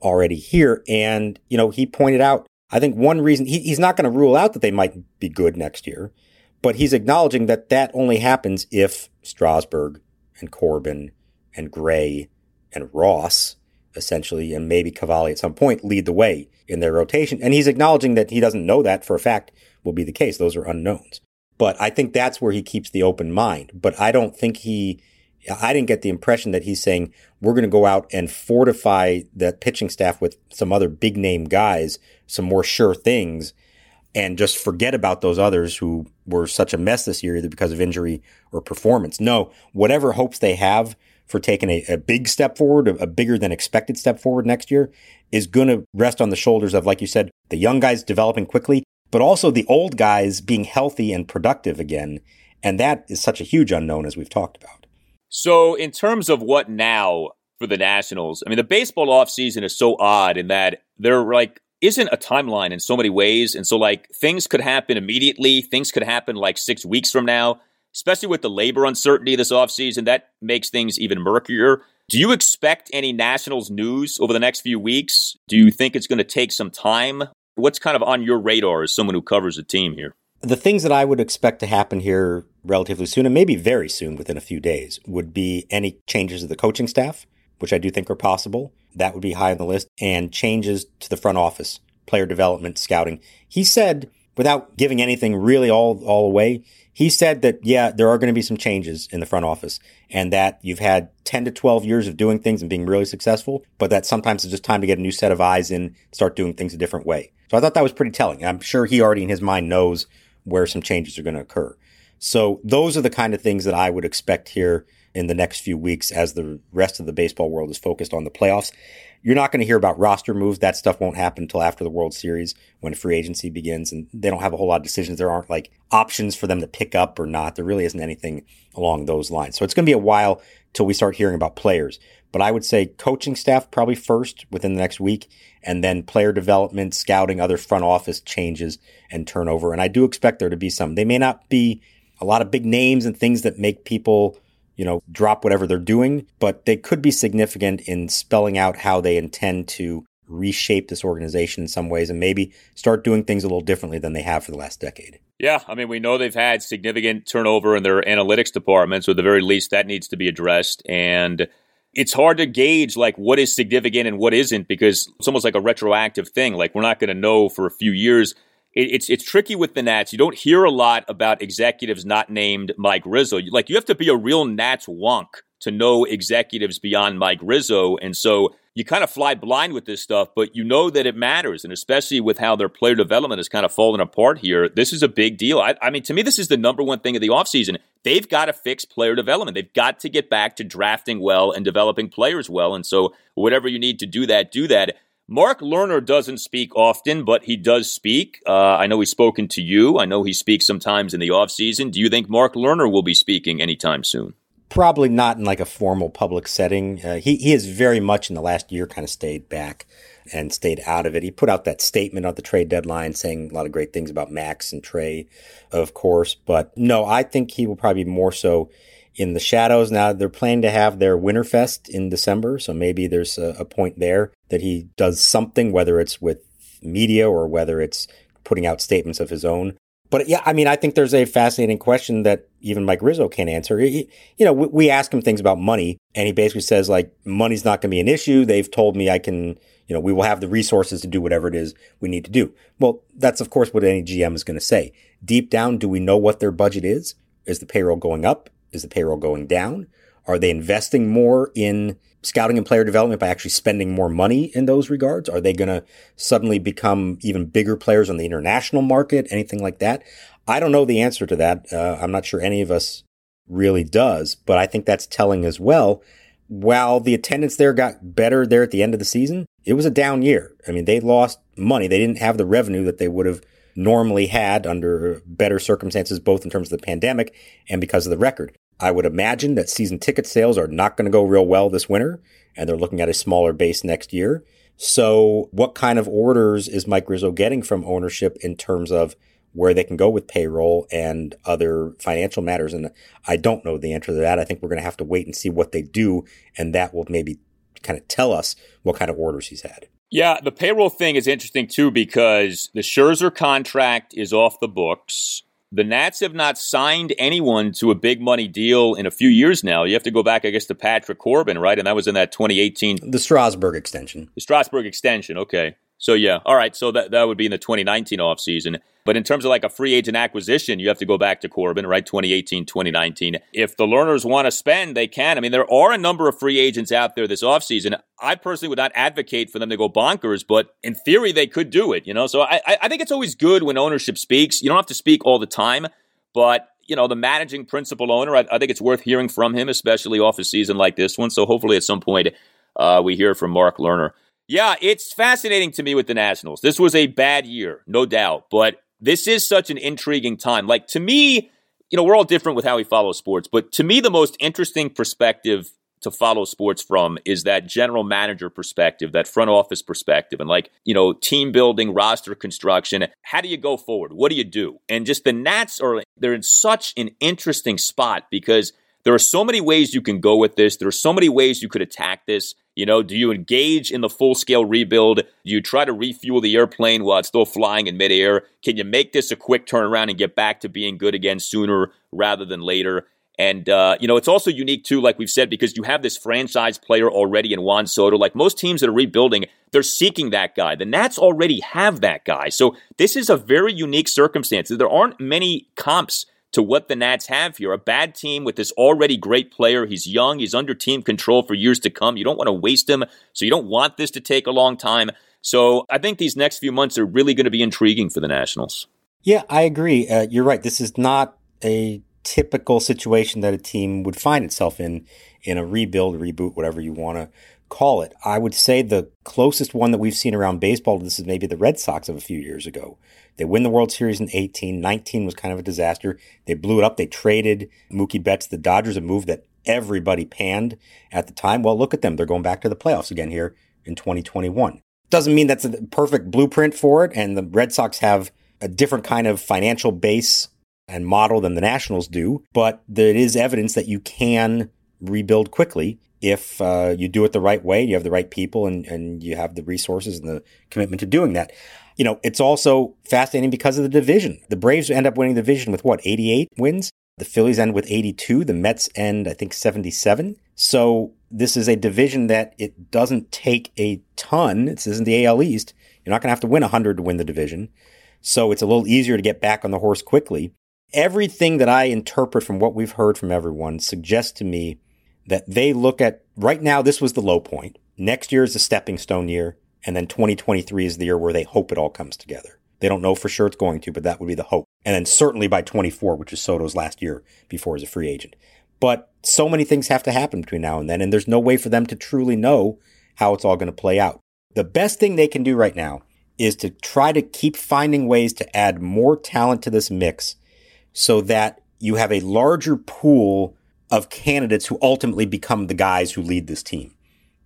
already here. And, you know, he pointed out, I think one reason he, he's not going to rule out that they might be good next year, but he's acknowledging that that only happens if Strasburg and Corbin and Gray and Ross essentially, and maybe Cavalli at some point lead the way in their rotation. And he's acknowledging that he doesn't know that for a fact will be the case. Those are unknowns. But I think that's where he keeps the open mind. But I don't think he, I didn't get the impression that he's saying we're going to go out and fortify that pitching staff with some other big name guys, some more sure things, and just forget about those others who were such a mess this year, either because of injury or performance. No, whatever hopes they have for taking a, a big step forward, a, a bigger than expected step forward next year, is going to rest on the shoulders of, like you said, the young guys developing quickly, but also the old guys being healthy and productive again. And that is such a huge unknown, as we've talked about. So, in terms of what now for the Nationals, I mean, the baseball offseason is so odd in that there like isn't a timeline in so many ways. And so, like, things could happen immediately, things could happen like six weeks from now especially with the labor uncertainty this offseason. That makes things even murkier. Do you expect any Nationals news over the next few weeks? Do you think it's going to take some time? What's kind of on your radar as someone who covers the team here? The things that I would expect to happen here relatively soon, and maybe very soon within a few days, would be any changes to the coaching staff, which I do think are possible. That would be high on the list, and changes to the front office, player development, scouting. He said, without giving anything really all, all away, he said that, yeah, there are going to be some changes in the front office and that you've had 10 to 12 years of doing things and being really successful, but that sometimes it's just time to get a new set of eyes in, start doing things a different way. So I thought that was pretty telling. I'm sure he already in his mind knows where some changes are going to occur. So those are the kind of things that I would expect here in the next few weeks as the rest of the baseball world is focused on the playoffs. You're not going to hear about roster moves. That stuff won't happen until after the World Series when free agency begins. And they don't have a whole lot of decisions. There aren't like options for them to pick up or not. There really isn't anything along those lines. So it's going to be a while till we start hearing about players. But I would say coaching staff probably first within the next week, and then player development, scouting, other front office changes and turnover. And I do expect there to be some. They may not be a lot of big names and things that make people you know, drop whatever they're doing, but they could be significant in spelling out how they intend to reshape this organization in some ways and maybe start doing things a little differently than they have for the last decade. Yeah, I mean, we know they've had significant turnover in their analytics department, so at the very least, that needs to be addressed. And it's hard to gauge like what is significant and what isn't because it's almost like a retroactive thing. Like we're not going to know for a few years. It's it's tricky with the Nats. You don't hear a lot about executives not named Mike Rizzo. Like you have to be a real Nats wonk to know executives beyond Mike Rizzo, and so you kind of fly blind with this stuff, but you know that it matters. And especially with how their player development is kind of fallen apart here, this is a big deal. I, I, mean, to me, this is the number one thing of the offseason. They've got to fix player development. They've got to get back to drafting well and developing players well. And so, whatever you need to do that, do that. Mark Lerner doesn't speak often, but he does speak. Uh, I know he's spoken to you. I know he speaks sometimes in the offseason. Do you think Mark Lerner will be speaking anytime soon? probably not in like a formal public setting. Uh, he he has very much in the last year kind of stayed back and stayed out of it. He put out that statement on the trade deadline saying a lot of great things about Max and Trea, of course. But no, I think he will probably be more so in the shadows. Now they're planning to have their Winterfest in December, so maybe there's a, a point there that he does something, whether it's with media or whether it's putting out statements of his own. But yeah, I mean, I think there's a fascinating question that even Mike Rizzo can't answer. He, you know, we, we ask him things about money, and he basically says like, money's not going to be an issue. They've told me I can, you know, we will have the resources to do whatever it is we need to do. Well, that's of course what any GM is going to say. Deep down, do we know what their budget is? Is the payroll going up? Is the payroll going down? Are they investing more in scouting and player development by actually spending more money in those regards? Are they going to suddenly become even bigger players on the international market? Anything like that? I don't know the answer to that. Uh, I'm not sure any of us really does, but I think that's telling as well. While the attendance there got better there at the end of the season, it was a down year. I mean, they lost money. They didn't have the revenue that they would have normally had under better circumstances, both in terms of the pandemic and because of the record. I would imagine that season ticket sales are not going to go real well this winter, and they're looking at a smaller base next year. So, what kind of orders is Mike Rizzo getting from ownership in terms of where they can go with payroll and other financial matters? And I don't know the answer to that. I think we're going to have to wait and see what they do, and that will maybe kind of tell us what kind of orders he's had. Yeah, the payroll thing is interesting too because the Scherzer contract is off the books the Nats have not signed anyone to a big money deal in a few years now. You have to go back, I guess, to Patrick Corbin, right? And that was in that 2018. The Strasburg extension. The Strasburg extension, okay. So, yeah, all right. So that, that would be in the 2019 offseason. But in terms of like a free agent acquisition, you have to go back to Corbin, right? 2018, 2019. If the Lerners want to spend, they can. I mean, there are a number of free agents out there this offseason. I personally would not advocate for them to go bonkers, but in theory, they could do it, you know? So I, I think it's always good when ownership speaks. You don't have to speak all the time, but you know, the managing principal owner, I, I, think it's worth hearing from him, especially off a season like this one. So hopefully at some point uh, we hear from Mark Lerner. Yeah, it's fascinating to me with the Nationals. This was a bad year, no doubt, but this is such an intriguing time. Like to me, you know, we're all different with how we follow sports, but to me, the most interesting perspective to follow sports from is that general manager perspective, that front office perspective, and like, you know, team building, roster construction. How do you go forward? What do you do? And just the Nats are, they're in such an interesting spot because there are so many ways you can go with this. There are so many ways you could attack this. You know, do you engage in the full scale rebuild? Do you try to refuel the airplane while it's still flying in midair? Can you make this a quick turnaround and get back to being good again sooner rather than later? And, uh, you know, it's also unique too, like we've said, because you have this franchise player already in Juan Soto. Like most teams that are rebuilding, they're seeking that guy. The Nats already have that guy. So this is a very unique circumstance. There aren't many comps to what the Nats have here. A bad team with this already great player. He's young, he's under team control for years to come. You don't want to waste him, so you don't want this to take a long time. So I think these next few months are really going to be intriguing for the Nationals. Yeah, I agree. Uh, you're right. This is not a typical situation that a team would find itself in in a rebuild, reboot, whatever you want to call it. I would say the closest one that we've seen around baseball to this is maybe the Red Sox of a few years ago. They win the World Series in 18. 19 was kind of a disaster. They blew it up. They traded Mookie Betts. The Dodgers, a move that everybody panned at the time. Well, look at them. They're going back to the playoffs again here in 2021. Doesn't mean that's a perfect blueprint for it. And the Red Sox have a different kind of financial base and model than the Nationals do, but there is evidence that you can rebuild quickly if uh, you do it the right way, you have the right people, and, and you have the resources and the commitment to doing that. You know, it's also fascinating because of the division. The Braves end up winning the division with what, 88 wins? The Phillies end with 82. The Mets end, I think, 77. So this is a division that it doesn't take a ton. This isn't the AL East. You're not going to have to win 100 to win the division. So it's a little easier to get back on the horse quickly. Everything that I interpret from what we've heard from everyone suggests to me that they look at right now, this was the low point. Next year is a stepping stone year. And then 2023 is the year where they hope it all comes together. They don't know for sure it's going to, but that would be the hope. And then certainly by 24, which is Soto's last year before he's a free agent. But so many things have to happen between now and then, and there's no way for them to truly know how it's all going to play out. The best thing they can do right now is to try to keep finding ways to add more talent to this mix so that you have a larger pool of candidates who ultimately become the guys who lead this team.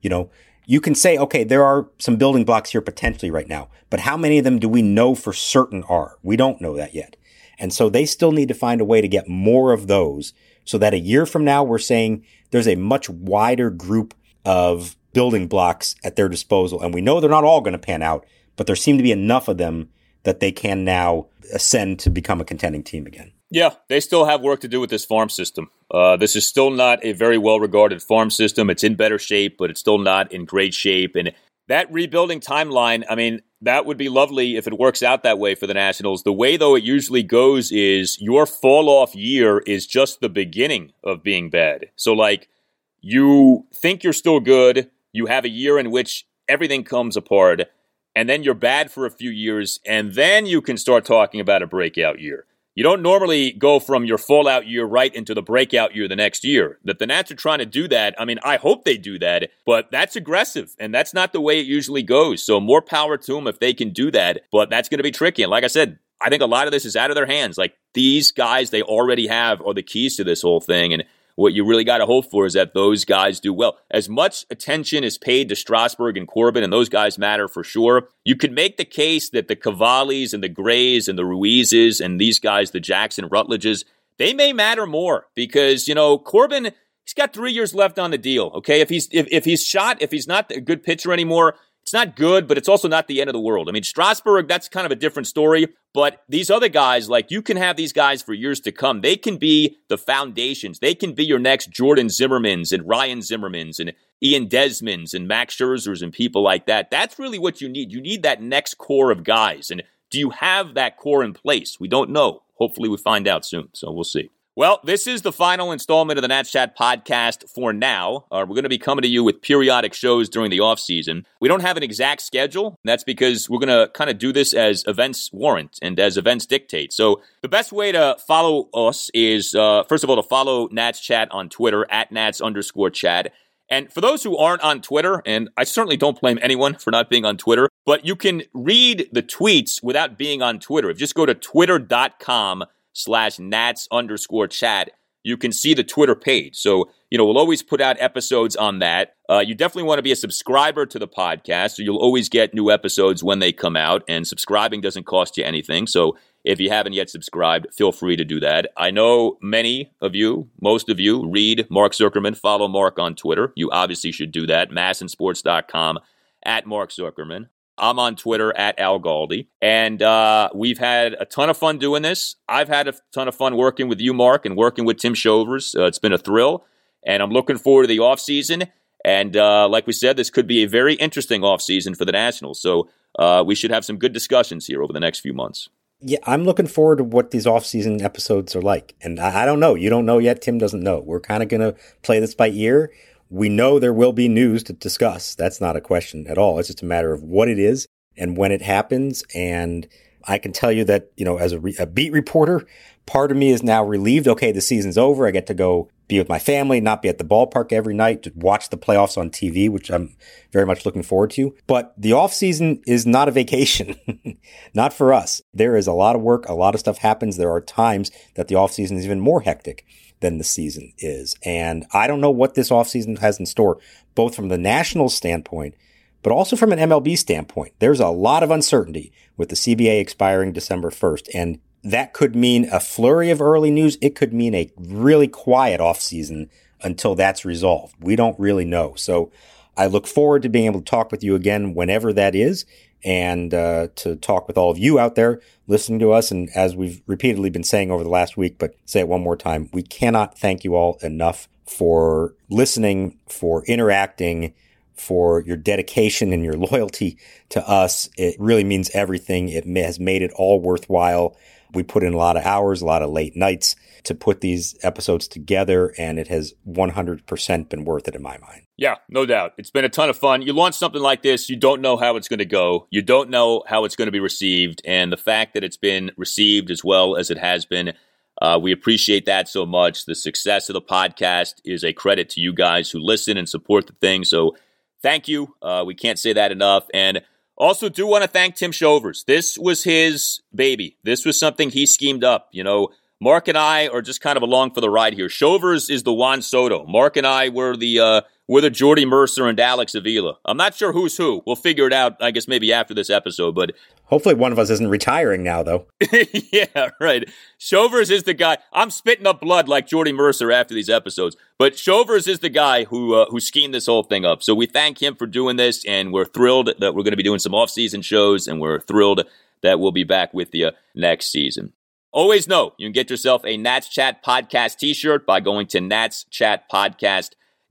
You know, you can say, okay, there are some building blocks here potentially right now, but how many of them do we know for certain are? We don't know that yet. And so they still need to find a way to get more of those so that a year from now, we're saying there's a much wider group of building blocks at their disposal. And we know they're not all going to pan out, but there seem to be enough of them that they can now ascend to become a contending team again. Yeah, they still have work to do with this farm system. Uh, this is still not a very well regarded farm system. It's in better shape, but it's still not in great shape. And that rebuilding timeline, I mean, that would be lovely if it works out that way for the Nationals. The way, though, it usually goes is your fall off year is just the beginning of being bad. So, like, you think you're still good, you have a year in which everything comes apart, and then you're bad for a few years, and then you can start talking about a breakout year. You don't normally go from your fallout year right into the breakout year the next year. That the Nats are trying to do that. I mean, I hope they do that, but that's aggressive, and that's not the way it usually goes. So more power to them if they can do that, but that's going to be tricky. And like I said, I think a lot of this is out of their hands. Like these guys they already have are the keys to this whole thing, and what you really got to hope for is that those guys do well. As much attention is paid to Strasburg and Corbin, and those guys matter for sure, you could make the case that the Cavallis and the Grays and the Ruizes and these guys, the Jackson Rutledges, they may matter more because, you know, Corbin, he's got three years left on the deal. Okay. If he's, if, if he's shot, if he's not a good pitcher anymore, it's not good, but it's also not the end of the world. I mean, Strasburg, that's kind of a different story. But these other guys, like you can have these guys for years to come. They can be the foundations. They can be your next Jordan Zimmermans and Ryan Zimmermans and Ian Desmonds and Max Scherzers and people like that. That's really what you need. You need that next core of guys. And do you have that core in place? We don't know. Hopefully, we find out soon. So we'll see. Well, this is the final installment of the Nats Chat podcast for now. Uh, we're going to be coming to you with periodic shows during the off season. We don't have an exact schedule. that's because we're going to kind of do this as events warrant and as events dictate. So the best way to follow us is, uh, first of all, to follow Nats Chat on Twitter at Nats underscore chat. And for those who aren't on Twitter, and I certainly don't blame anyone (laughs) for not being on Twitter, but you can read the tweets without being on Twitter. If you just go to twitter.com slash Nats underscore chat, you can see the Twitter page. So, you know, we'll always put out episodes on that. Uh, you definitely want to be a subscriber to the podcast, so you'll always get new episodes when they come out, and subscribing doesn't cost you anything. So, if you haven't yet subscribed, feel free to do that. I know many of you, most of you, read Mark Zuckerman, follow Mark on Twitter. You obviously should do that. MASNsports.com at Mark Zuckerman. I'm on Twitter at Al Galdi, and uh, we've had a ton of fun doing this. I've had a ton of fun working with you, Mark, and working with Tim Shovers. Uh, it's been a thrill, and I'm looking forward to the off season. And uh, like we said, this could be a very interesting off season for the Nationals. So uh, we should have some good discussions here over the next few months. Yeah, I'm looking forward to what these off-season episodes are like. And I, I don't know. You don't know yet. Tim doesn't know. We're kind of going to play this by ear we know there will be news to discuss. That's not a question at all. It's just a matter of what it is and when it happens. And I can tell you that, you know, as a, re- a, beat reporter, part of me is now relieved. Okay, the season's over. I get to go be with my family, not be at the ballpark every night to watch the playoffs on TV, which I'm very much looking forward to. But the off season is not a vacation, (laughs) not for us. There is a lot of work. A lot of stuff happens. There are times that the off season is even more hectic than the season is. And I don't know what this offseason has in store, both from the national standpoint, but also from an MLB standpoint. There's a lot of uncertainty with the CBA expiring December 1st. And that could mean a flurry of early news. It could mean a really quiet offseason until that's resolved. We don't really know. So I look forward to being able to talk with you again whenever that is and uh, to talk with all of you out there listening to us. And as we've repeatedly been saying over the last week, but say it one more time, we cannot thank you all enough for listening, for interacting, for your dedication and your (laughs) loyalty to us. It really means everything. It has made it all worthwhile. We put in a lot of hours, a lot of late nights to put these episodes together, and it has 100% been worth it in my mind. Yeah, no doubt. It's been a ton of fun. You launch something like this, you don't know how it's going to go. You don't know how it's going to be received. And the fact that it's been received as well as it has been, uh, we appreciate that so much. The success of the podcast is a credit to you guys who listen and support the thing. So thank you. Uh, we can't say that enough. And also, do want to thank Tim Shovers. This was his baby. This was something he schemed up. You know, Mark and I are just kind of along for the ride here. Shovers is the Juan Soto. Mark and I were the uh, were the Jordy Mercer and Alex Avila. I'm not sure who's who. We'll figure it out. I guess maybe after this episode. But hopefully, one of us isn't retiring now, though. (laughs) yeah, right. Shovers is the guy. I'm spitting up blood like Jordy Mercer after these episodes. But Shovers is the guy who uh, who schemed this whole thing up. So we thank him for doing this, and we're thrilled that we're going to be doing some off season shows, and we're thrilled that we'll be back with you next season. Always know you can get yourself a Nats Chat Podcast t shirt by going to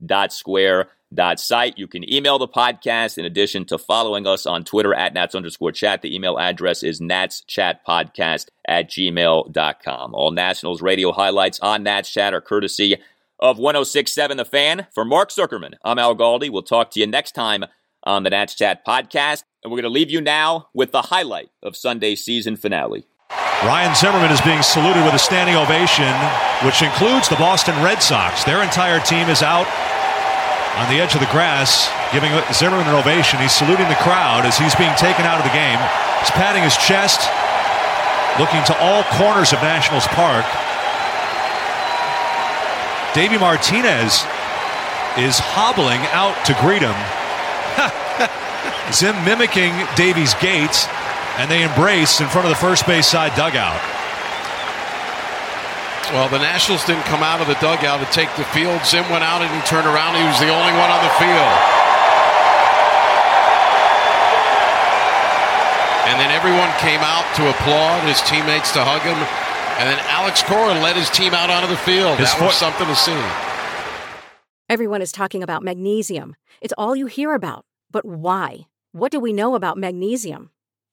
natschatpodcast.square.site. You can email the podcast in addition to following us on Twitter at Nats underscore chat. The email address is natschatpodcast at gmail.com. All Nationals radio highlights on Nats Chat are courtesy of 1067 The Fan. For Mark Zuckerman, I'm Al Galdi. We'll talk to you next time on the Nats Chat podcast. And we're going to leave you now with the highlight of Sunday's season finale. Ryan Zimmerman is being saluted with a standing ovation, which includes the Boston Red Sox. Their entire team is out on the edge of the grass, giving Zimmerman an ovation. He's saluting the crowd as he's being taken out of the game. He's patting his chest, looking to all corners of Nationals Park. Davey Martinez is hobbling out to greet him. (laughs) Zim mimicking Davey's gait and they embrace in front of the first base side dugout. Well, the Nationals didn't come out of the dugout to take the field. Zim went out and he turned around. He was the only one on the field. And then everyone came out to applaud, his teammates to hug him. And then Alex Cora led his team out onto the field. His that was something to see. Everyone is talking about magnesium. It's all you hear about. But why? What do we know about magnesium?